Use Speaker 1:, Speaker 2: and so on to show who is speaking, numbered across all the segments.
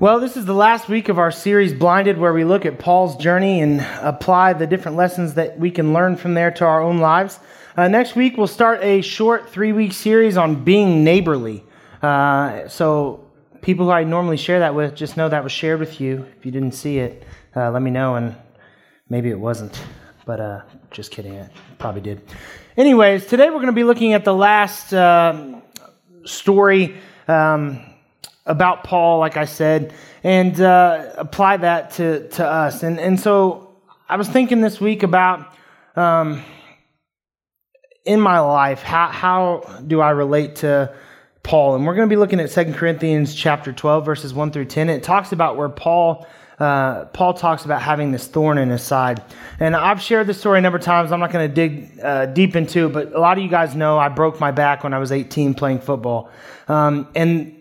Speaker 1: Well, this is the last week of our series, Blinded, where we look at Paul's journey and apply the different lessons that we can learn from there to our own lives. Uh, next week, we'll start a short three week series on being neighborly. Uh, so, people who I normally share that with, just know that was shared with you. If you didn't see it, uh, let me know, and maybe it wasn't. But uh, just kidding, it probably did. Anyways, today we're going to be looking at the last uh, story. Um, about Paul, like I said, and uh, apply that to, to us. And, and so I was thinking this week about um, in my life, how, how do I relate to Paul? And we're going to be looking at 2 Corinthians chapter 12, verses 1 through 10. It talks about where Paul. Uh, Paul talks about having this thorn in his side. And I've shared this story a number of times. I'm not going to dig uh, deep into it, but a lot of you guys know I broke my back when I was 18 playing football. Um, and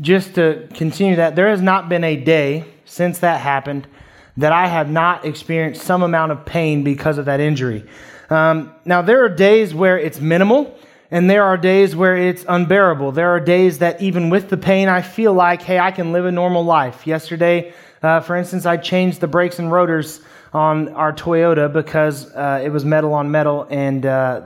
Speaker 1: just to continue that, there has not been a day since that happened that I have not experienced some amount of pain because of that injury. Um, now, there are days where it's minimal, and there are days where it's unbearable. There are days that, even with the pain, I feel like, hey, I can live a normal life. Yesterday, uh, for instance, I changed the brakes and rotors on our Toyota because uh, it was metal on metal, and uh,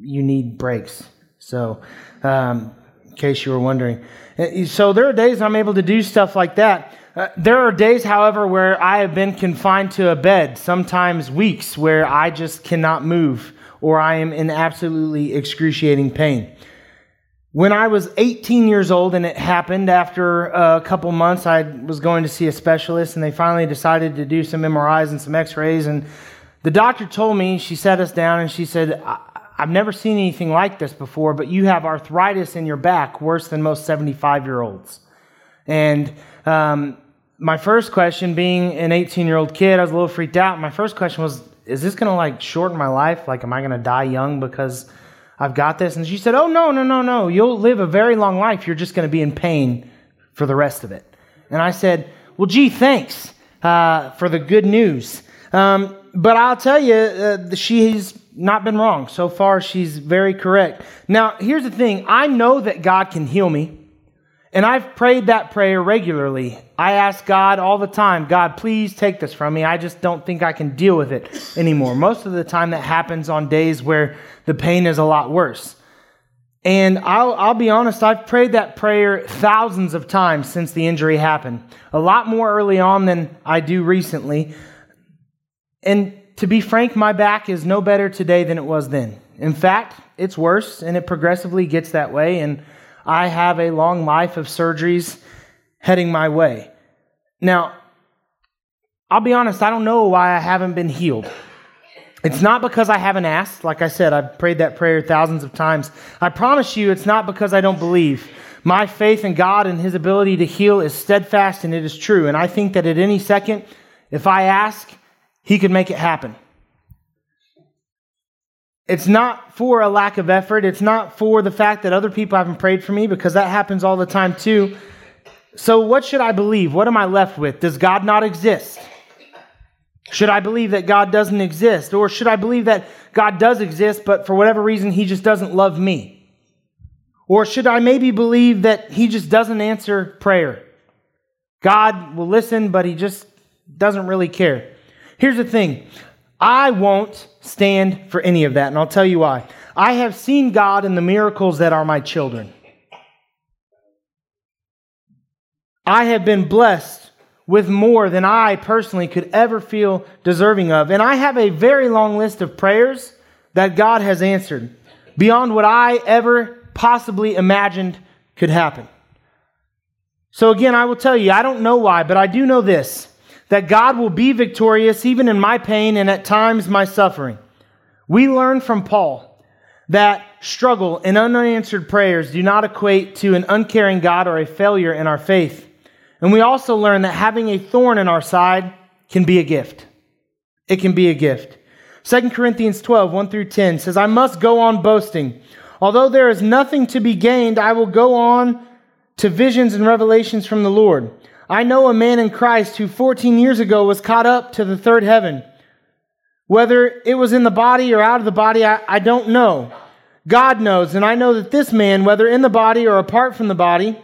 Speaker 1: you need brakes. So, um, in case you were wondering. Uh, so there are days I'm able to do stuff like that. Uh, there are days, however, where I have been confined to a bed, sometimes weeks, where I just cannot move or I am in absolutely excruciating pain. When I was 18 years old and it happened after a couple months, I was going to see a specialist and they finally decided to do some MRIs and some x rays. And the doctor told me, she sat us down and she said, I've never seen anything like this before, but you have arthritis in your back worse than most 75 year olds. And um, my first question, being an 18 year old kid, I was a little freaked out. My first question was, Is this going to like shorten my life? Like, am I going to die young because I've got this? And she said, Oh, no, no, no, no. You'll live a very long life. You're just going to be in pain for the rest of it. And I said, Well, gee, thanks uh, for the good news. Um, but I'll tell you, uh, she's not been wrong. So far, she's very correct. Now, here's the thing I know that God can heal me, and I've prayed that prayer regularly. I ask God all the time, God, please take this from me. I just don't think I can deal with it anymore. Most of the time, that happens on days where the pain is a lot worse. And I'll, I'll be honest, I've prayed that prayer thousands of times since the injury happened. A lot more early on than I do recently. And to be frank, my back is no better today than it was then. In fact, it's worse, and it progressively gets that way. And I have a long life of surgeries heading my way. Now, I'll be honest, I don't know why I haven't been healed. It's not because I haven't asked. Like I said, I've prayed that prayer thousands of times. I promise you, it's not because I don't believe. My faith in God and His ability to heal is steadfast and it is true. And I think that at any second, if I ask, he could make it happen. It's not for a lack of effort. It's not for the fact that other people haven't prayed for me because that happens all the time too. So, what should I believe? What am I left with? Does God not exist? Should I believe that God doesn't exist? Or should I believe that God does exist, but for whatever reason, he just doesn't love me? Or should I maybe believe that he just doesn't answer prayer? God will listen, but he just doesn't really care. Here's the thing I won't stand for any of that, and I'll tell you why. I have seen God in the miracles that are my children. I have been blessed with more than I personally could ever feel deserving of. And I have a very long list of prayers that God has answered beyond what I ever possibly imagined could happen. So, again, I will tell you, I don't know why, but I do know this that God will be victorious even in my pain and at times my suffering. We learn from Paul that struggle and unanswered prayers do not equate to an uncaring God or a failure in our faith. And we also learn that having a thorn in our side can be a gift. It can be a gift. 2 Corinthians 12, 1 through 10 says, I must go on boasting. Although there is nothing to be gained, I will go on to visions and revelations from the Lord. I know a man in Christ who 14 years ago was caught up to the third heaven. Whether it was in the body or out of the body, I, I don't know. God knows, and I know that this man, whether in the body or apart from the body,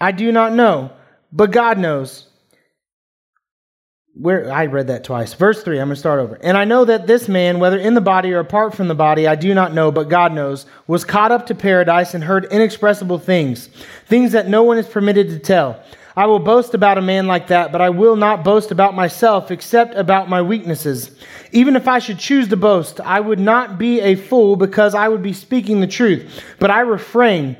Speaker 1: I do not know, but God knows. Where I read that twice. Verse 3, I'm going to start over. And I know that this man, whether in the body or apart from the body, I do not know, but God knows, was caught up to paradise and heard inexpressible things, things that no one is permitted to tell. I will boast about a man like that, but I will not boast about myself except about my weaknesses. Even if I should choose to boast, I would not be a fool because I would be speaking the truth. But I refrain,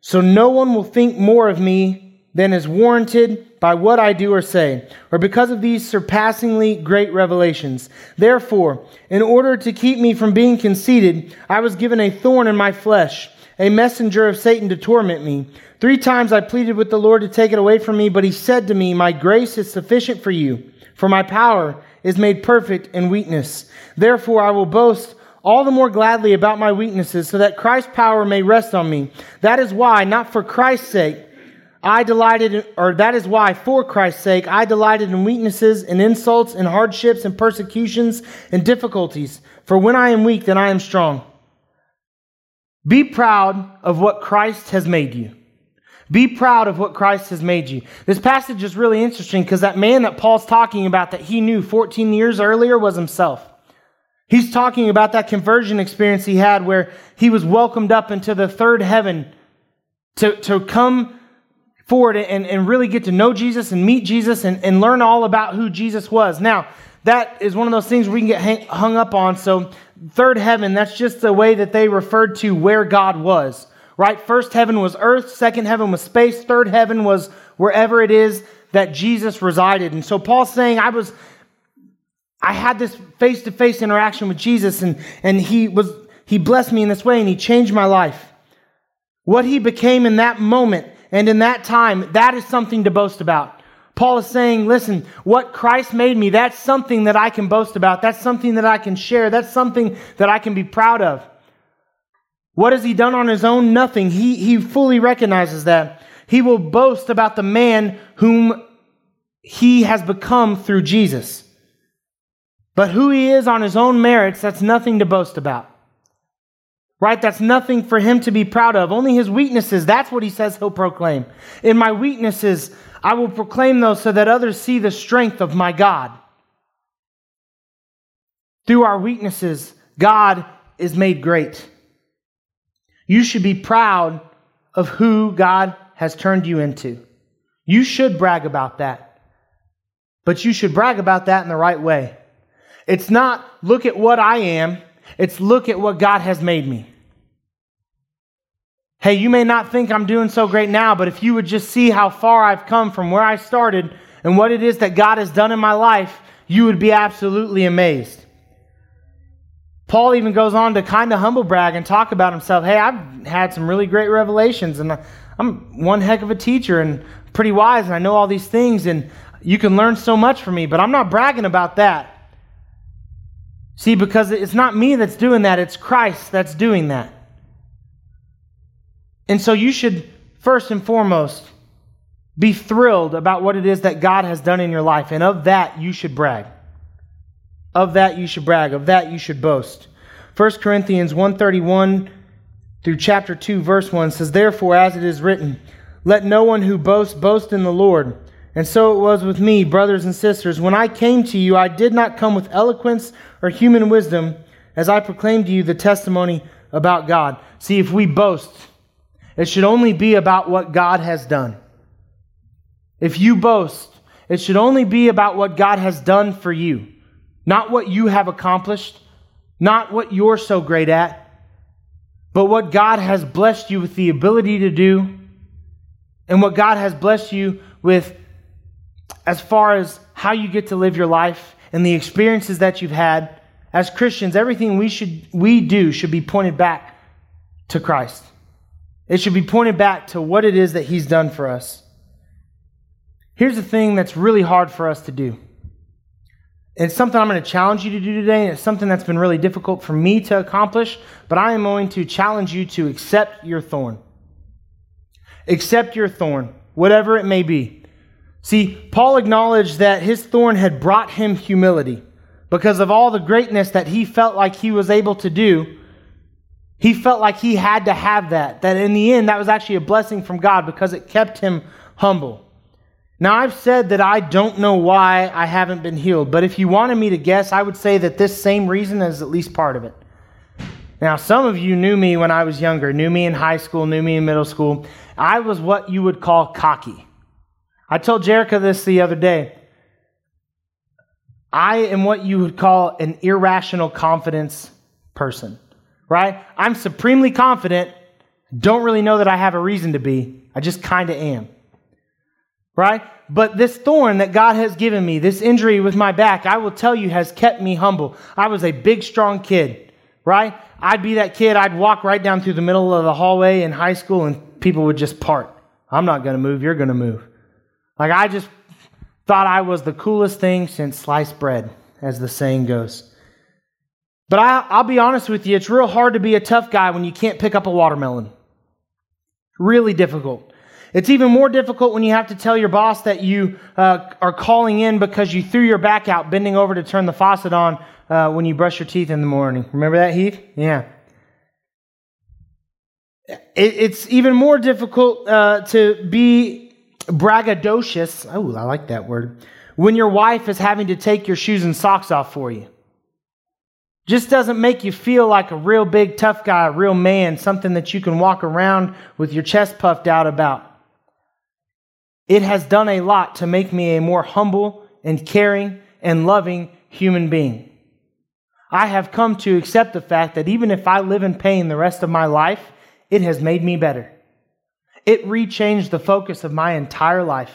Speaker 1: so no one will think more of me than is warranted by what I do or say, or because of these surpassingly great revelations. Therefore, in order to keep me from being conceited, I was given a thorn in my flesh, a messenger of Satan to torment me. Three times I pleaded with the Lord to take it away from me, but he said to me, My grace is sufficient for you, for my power is made perfect in weakness. Therefore, I will boast all the more gladly about my weaknesses, so that Christ's power may rest on me. That is why, not for Christ's sake, I delighted, in, or that is why, for Christ's sake, I delighted in weaknesses, and insults, and hardships, and persecutions, and difficulties. For when I am weak, then I am strong. Be proud of what Christ has made you. Be proud of what Christ has made you. This passage is really interesting because that man that Paul's talking about that he knew 14 years earlier was himself. He's talking about that conversion experience he had where he was welcomed up into the third heaven to, to come forward and, and really get to know Jesus and meet Jesus and, and learn all about who Jesus was. Now, that is one of those things we can get hang, hung up on. So, third heaven, that's just the way that they referred to where God was right? First heaven was earth, second heaven was space, third heaven was wherever it is that Jesus resided. And so Paul's saying, I was, I had this face to face interaction with Jesus, and, and he was, he blessed me in this way, and he changed my life. What he became in that moment and in that time, that is something to boast about. Paul is saying, listen, what Christ made me, that's something that I can boast about. That's something that I can share. That's something that I can be proud of. What has he done on his own? Nothing. He, he fully recognizes that. He will boast about the man whom he has become through Jesus. But who he is on his own merits, that's nothing to boast about. Right? That's nothing for him to be proud of. Only his weaknesses, that's what he says he'll proclaim. In my weaknesses, I will proclaim those so that others see the strength of my God. Through our weaknesses, God is made great. You should be proud of who God has turned you into. You should brag about that. But you should brag about that in the right way. It's not look at what I am, it's look at what God has made me. Hey, you may not think I'm doing so great now, but if you would just see how far I've come from where I started and what it is that God has done in my life, you would be absolutely amazed. Paul even goes on to kind of humble brag and talk about himself. Hey, I've had some really great revelations, and I'm one heck of a teacher and pretty wise, and I know all these things, and you can learn so much from me, but I'm not bragging about that. See, because it's not me that's doing that, it's Christ that's doing that. And so you should, first and foremost, be thrilled about what it is that God has done in your life, and of that you should brag. Of that you should brag. Of that you should boast. 1 Corinthians 131 through chapter 2 verse 1 says, Therefore, as it is written, let no one who boasts boast in the Lord. And so it was with me, brothers and sisters. When I came to you, I did not come with eloquence or human wisdom, as I proclaimed to you the testimony about God. See, if we boast, it should only be about what God has done. If you boast, it should only be about what God has done for you. Not what you have accomplished, not what you're so great at, but what God has blessed you with the ability to do and what God has blessed you with as far as how you get to live your life and the experiences that you've had. As Christians, everything we should we do should be pointed back to Christ. It should be pointed back to what it is that he's done for us. Here's the thing that's really hard for us to do. It's something I'm going to challenge you to do today. and It's something that's been really difficult for me to accomplish, but I am going to challenge you to accept your thorn. Accept your thorn, whatever it may be. See, Paul acknowledged that his thorn had brought him humility because of all the greatness that he felt like he was able to do. He felt like he had to have that. That in the end, that was actually a blessing from God because it kept him humble. Now, I've said that I don't know why I haven't been healed, but if you wanted me to guess, I would say that this same reason is at least part of it. Now, some of you knew me when I was younger, knew me in high school, knew me in middle school. I was what you would call cocky. I told Jerica this the other day. I am what you would call an irrational confidence person, right? I'm supremely confident, don't really know that I have a reason to be. I just kind of am, right? But this thorn that God has given me, this injury with my back, I will tell you has kept me humble. I was a big, strong kid, right? I'd be that kid, I'd walk right down through the middle of the hallway in high school and people would just part. I'm not going to move, you're going to move. Like I just thought I was the coolest thing since sliced bread, as the saying goes. But I, will be honest with you, it's real hard to be a tough guy when you can't pick up a watermelon. Really difficult. It's even more difficult when you have to tell your boss that you uh, are calling in because you threw your back out bending over to turn the faucet on uh, when you brush your teeth in the morning. Remember that, Heath? Yeah. It, it's even more difficult uh, to be braggadocious. Oh, I like that word. When your wife is having to take your shoes and socks off for you. Just doesn't make you feel like a real big tough guy, a real man, something that you can walk around with your chest puffed out about. It has done a lot to make me a more humble and caring and loving human being. I have come to accept the fact that even if I live in pain the rest of my life, it has made me better. It rechanged the focus of my entire life.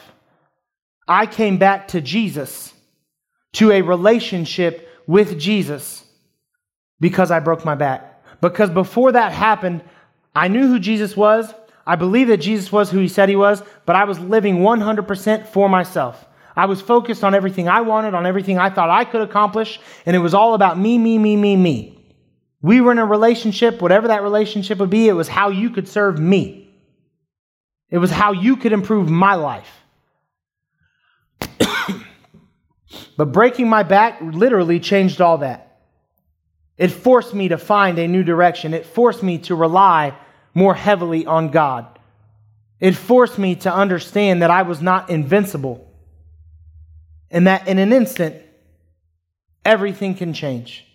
Speaker 1: I came back to Jesus, to a relationship with Jesus, because I broke my back. Because before that happened, I knew who Jesus was. I believed that Jesus was who he said he was, but I was living 100% for myself. I was focused on everything I wanted, on everything I thought I could accomplish, and it was all about me, me, me, me, me. We were in a relationship, whatever that relationship would be, it was how you could serve me. It was how you could improve my life. but breaking my back literally changed all that. It forced me to find a new direction. It forced me to rely more heavily on God. It forced me to understand that I was not invincible and that in an instant, everything can change.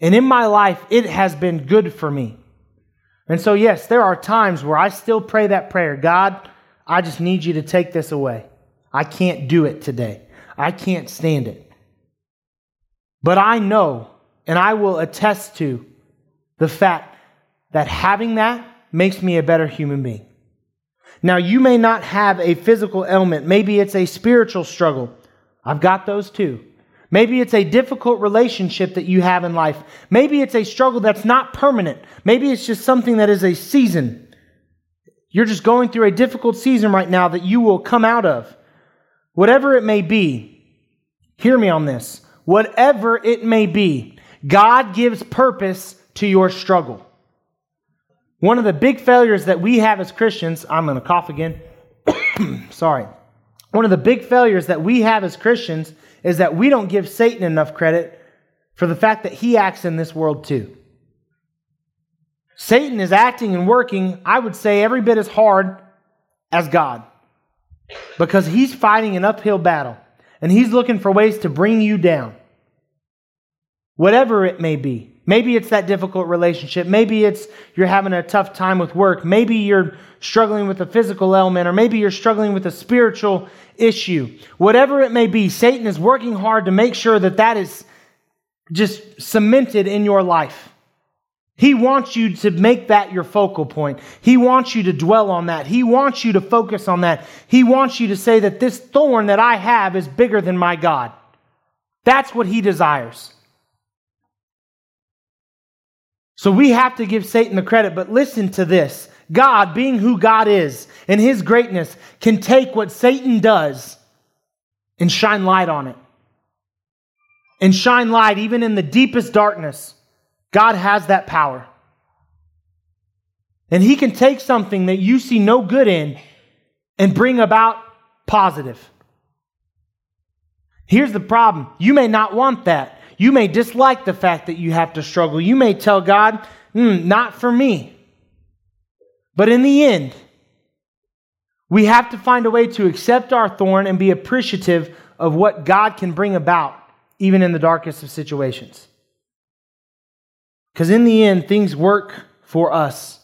Speaker 1: And in my life, it has been good for me. And so, yes, there are times where I still pray that prayer God, I just need you to take this away. I can't do it today. I can't stand it. But I know, and I will attest to the fact that having that makes me a better human being. Now, you may not have a physical ailment. Maybe it's a spiritual struggle. I've got those too. Maybe it's a difficult relationship that you have in life. Maybe it's a struggle that's not permanent. Maybe it's just something that is a season. You're just going through a difficult season right now that you will come out of. Whatever it may be, hear me on this. Whatever it may be, God gives purpose to your struggle. One of the big failures that we have as Christians, I'm going to cough again. Sorry. One of the big failures that we have as Christians is that we don't give Satan enough credit for the fact that he acts in this world too. Satan is acting and working, I would say, every bit as hard as God because he's fighting an uphill battle and he's looking for ways to bring you down, whatever it may be. Maybe it's that difficult relationship. Maybe it's you're having a tough time with work. Maybe you're struggling with a physical ailment, or maybe you're struggling with a spiritual issue. Whatever it may be, Satan is working hard to make sure that that is just cemented in your life. He wants you to make that your focal point. He wants you to dwell on that. He wants you to focus on that. He wants you to say that this thorn that I have is bigger than my God. That's what he desires. So we have to give Satan the credit, but listen to this. God, being who God is and his greatness, can take what Satan does and shine light on it. And shine light even in the deepest darkness. God has that power. And he can take something that you see no good in and bring about positive. Here's the problem you may not want that. You may dislike the fact that you have to struggle. You may tell God, mm, not for me. But in the end, We have to find a way to accept our thorn and be appreciative of what God can bring about, even in the darkest of situations. Because in the end, things work for us.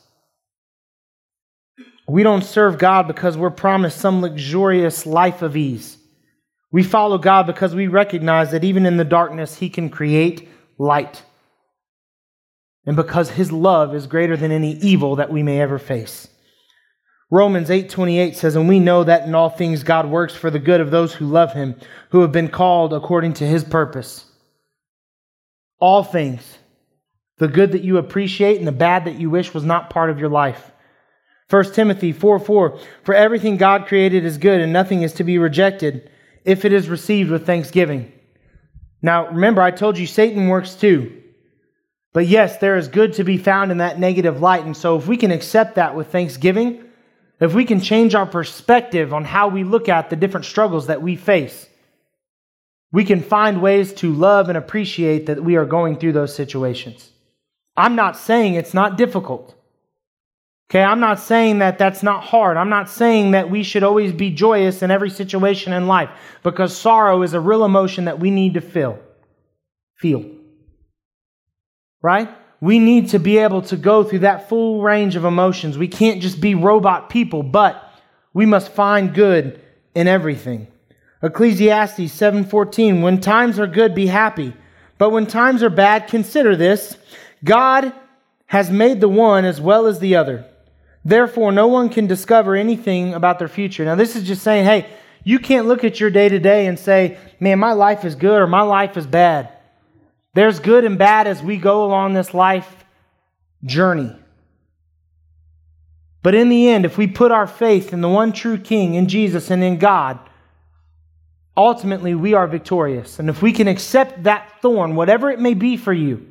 Speaker 1: We don't serve God because we're promised some luxurious life of ease. We follow God because we recognize that even in the darkness, He can create light. And because His love is greater than any evil that we may ever face. Romans 8:28 says, "And we know that in all things God works for the good of those who love him, who have been called according to his purpose." All things. The good that you appreciate and the bad that you wish was not part of your life. 1 Timothy 4 4, For everything God created is good, and nothing is to be rejected if it is received with thanksgiving. Now, remember, I told you Satan works too. But yes, there is good to be found in that negative light. And so, if we can accept that with thanksgiving, if we can change our perspective on how we look at the different struggles that we face, we can find ways to love and appreciate that we are going through those situations. I'm not saying it's not difficult. Okay, I'm not saying that that's not hard. I'm not saying that we should always be joyous in every situation in life because sorrow is a real emotion that we need to feel. Feel. Right? we need to be able to go through that full range of emotions. We can't just be robot people, but we must find good in everything. Ecclesiastes 7:14 When times are good be happy, but when times are bad consider this, God has made the one as well as the other. Therefore no one can discover anything about their future. Now this is just saying, hey, you can't look at your day to day and say, man, my life is good or my life is bad. There's good and bad as we go along this life journey. But in the end, if we put our faith in the one true King, in Jesus and in God, ultimately we are victorious. And if we can accept that thorn, whatever it may be for you,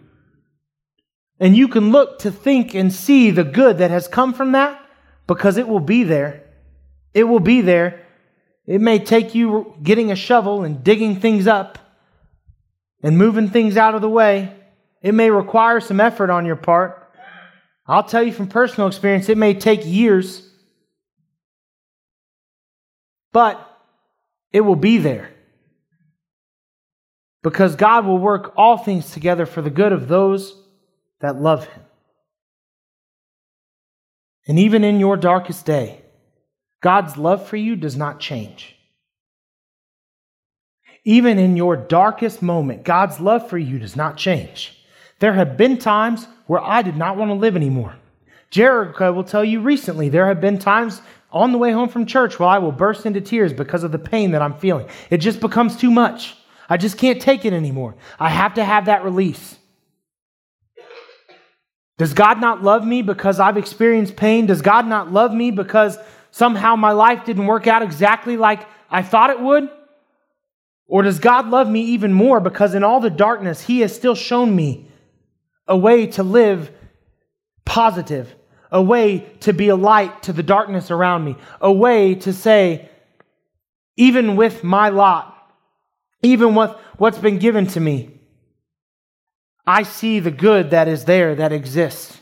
Speaker 1: and you can look to think and see the good that has come from that, because it will be there. It will be there. It may take you getting a shovel and digging things up and moving things out of the way. It may require some effort on your part. I'll tell you from personal experience, it may take years, but it will be there. Because God will work all things together for the good of those that love Him. And even in your darkest day, God's love for you does not change. Even in your darkest moment, God's love for you does not change. There have been times where I did not want to live anymore. Jerica will tell you recently, there have been times on the way home from church where I will burst into tears because of the pain that I'm feeling. It just becomes too much. I just can't take it anymore. I have to have that release. Does God not love me because I've experienced pain? Does God not love me because somehow my life didn't work out exactly like I thought it would? Or does God love me even more because in all the darkness, He has still shown me a way to live positive, a way to be a light to the darkness around me, a way to say, even with my lot, even with what's been given to me, I see the good that is there that exists.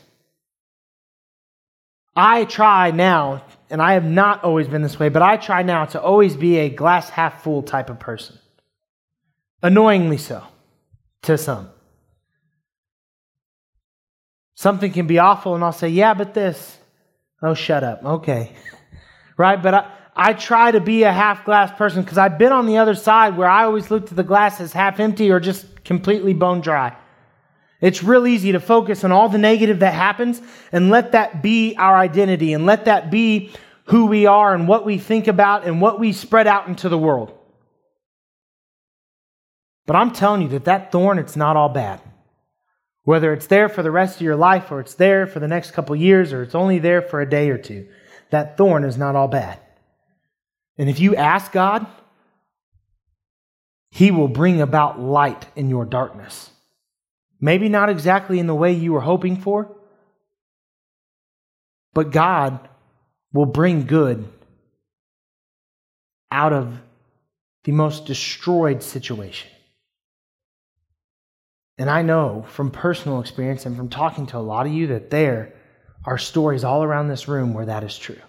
Speaker 1: I try now, and I have not always been this way, but I try now to always be a glass half full type of person. Annoyingly so to some. Something can be awful, and I'll say, Yeah, but this. Oh, shut up. Okay. right? But I, I try to be a half glass person because I've been on the other side where I always look to the glass as half empty or just completely bone dry. It's real easy to focus on all the negative that happens and let that be our identity and let that be who we are and what we think about and what we spread out into the world. But I'm telling you that that thorn, it's not all bad. Whether it's there for the rest of your life or it's there for the next couple years or it's only there for a day or two, that thorn is not all bad. And if you ask God, He will bring about light in your darkness. Maybe not exactly in the way you were hoping for, but God will bring good out of the most destroyed situation. And I know from personal experience and from talking to a lot of you that there are stories all around this room where that is true.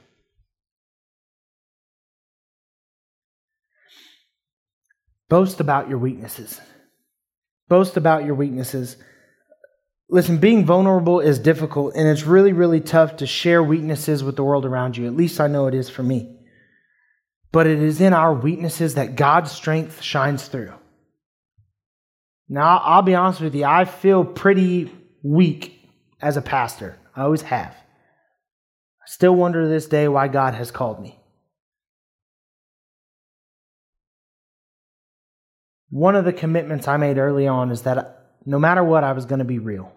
Speaker 1: Boast about your weaknesses. Boast about your weaknesses. Listen, being vulnerable is difficult, and it's really, really tough to share weaknesses with the world around you. At least I know it is for me. But it is in our weaknesses that God's strength shines through. Now, I'll be honest with you, I feel pretty weak as a pastor. I always have. I still wonder to this day why God has called me. One of the commitments I made early on is that no matter what, I was going to be real.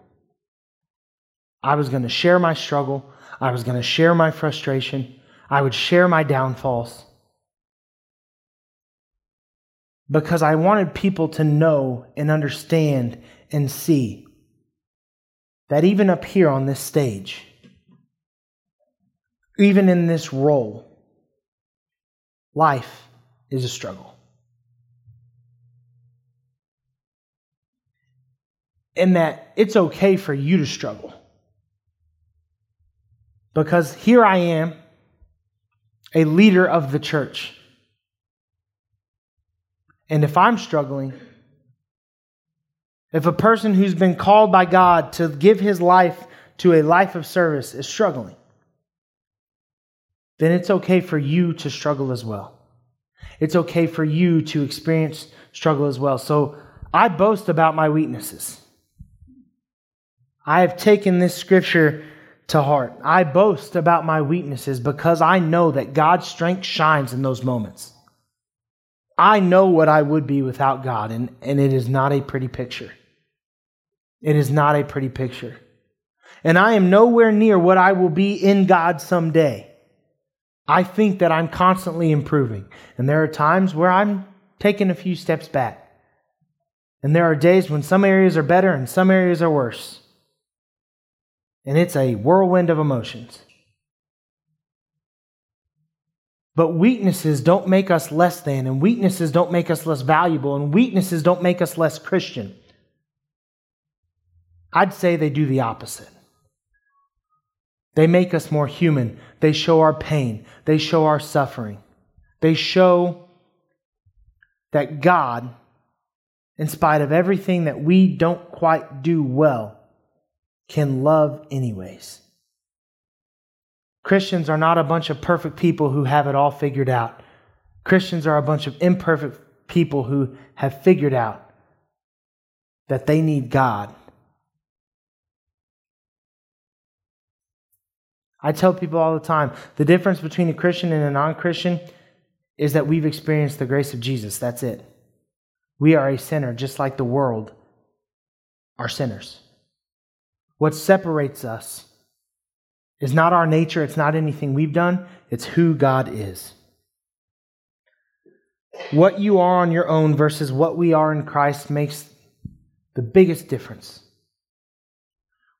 Speaker 1: I was going to share my struggle. I was going to share my frustration. I would share my downfalls. Because I wanted people to know and understand and see that even up here on this stage, even in this role, life is a struggle. And that it's okay for you to struggle. Because here I am, a leader of the church. And if I'm struggling, if a person who's been called by God to give his life to a life of service is struggling, then it's okay for you to struggle as well. It's okay for you to experience struggle as well. So I boast about my weaknesses. I have taken this scripture to heart. I boast about my weaknesses because I know that God's strength shines in those moments. I know what I would be without God, and, and it is not a pretty picture. It is not a pretty picture. And I am nowhere near what I will be in God someday. I think that I'm constantly improving. And there are times where I'm taking a few steps back. And there are days when some areas are better and some areas are worse. And it's a whirlwind of emotions. But weaknesses don't make us less than, and weaknesses don't make us less valuable, and weaknesses don't make us less Christian. I'd say they do the opposite. They make us more human. They show our pain. They show our suffering. They show that God, in spite of everything that we don't quite do well, can love anyways. Christians are not a bunch of perfect people who have it all figured out. Christians are a bunch of imperfect people who have figured out that they need God I tell people all the time the difference between a Christian and a non Christian is that we've experienced the grace of Jesus. That's it. We are a sinner, just like the world are sinners. What separates us is not our nature, it's not anything we've done, it's who God is. What you are on your own versus what we are in Christ makes the biggest difference.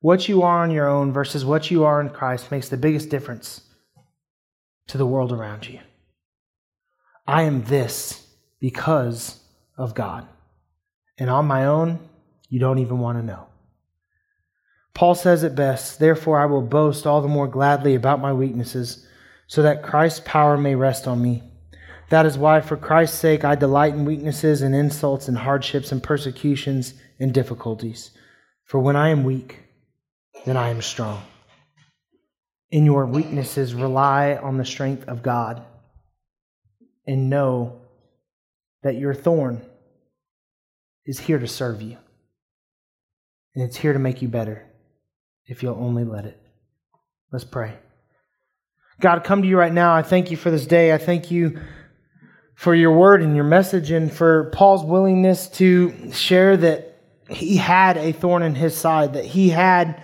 Speaker 1: What you are on your own versus what you are in Christ makes the biggest difference to the world around you. I am this because of God. And on my own, you don't even want to know. Paul says it best Therefore, I will boast all the more gladly about my weaknesses, so that Christ's power may rest on me. That is why, for Christ's sake, I delight in weaknesses and insults and hardships and persecutions and difficulties. For when I am weak, then I am strong. In your weaknesses, rely on the strength of God and know that your thorn is here to serve you. And it's here to make you better if you'll only let it. Let's pray. God, come to you right now. I thank you for this day. I thank you for your word and your message and for Paul's willingness to share that he had a thorn in his side, that he had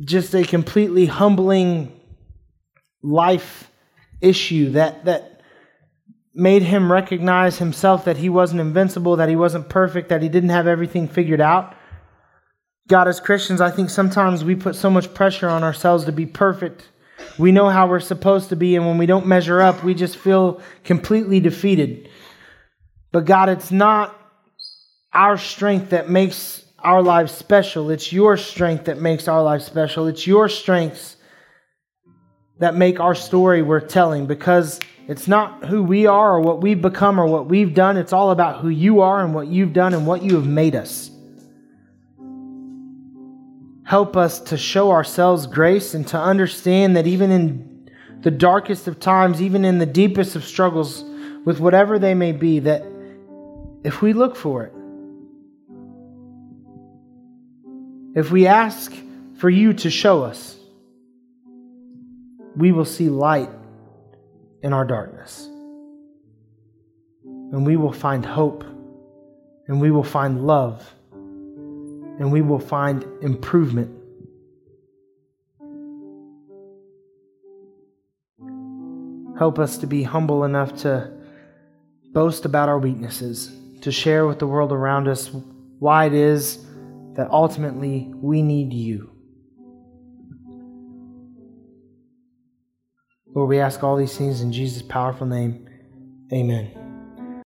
Speaker 1: just a completely humbling life issue that that made him recognize himself that he wasn't invincible, that he wasn't perfect, that he didn't have everything figured out. God, as Christians, I think sometimes we put so much pressure on ourselves to be perfect. We know how we're supposed to be, and when we don't measure up, we just feel completely defeated. But God, it's not our strength that makes our lives special. It's your strength that makes our lives special. It's your strengths that make our story worth telling because it's not who we are or what we've become or what we've done. It's all about who you are and what you've done and what you have made us. Help us to show ourselves grace and to understand that even in the darkest of times, even in the deepest of struggles, with whatever they may be, that if we look for it, if we ask for you to show us, we will see light in our darkness. And we will find hope. And we will find love. And we will find improvement. Help us to be humble enough to boast about our weaknesses, to share with the world around us why it is that ultimately we need you. Lord, we ask all these things in Jesus' powerful name. Amen.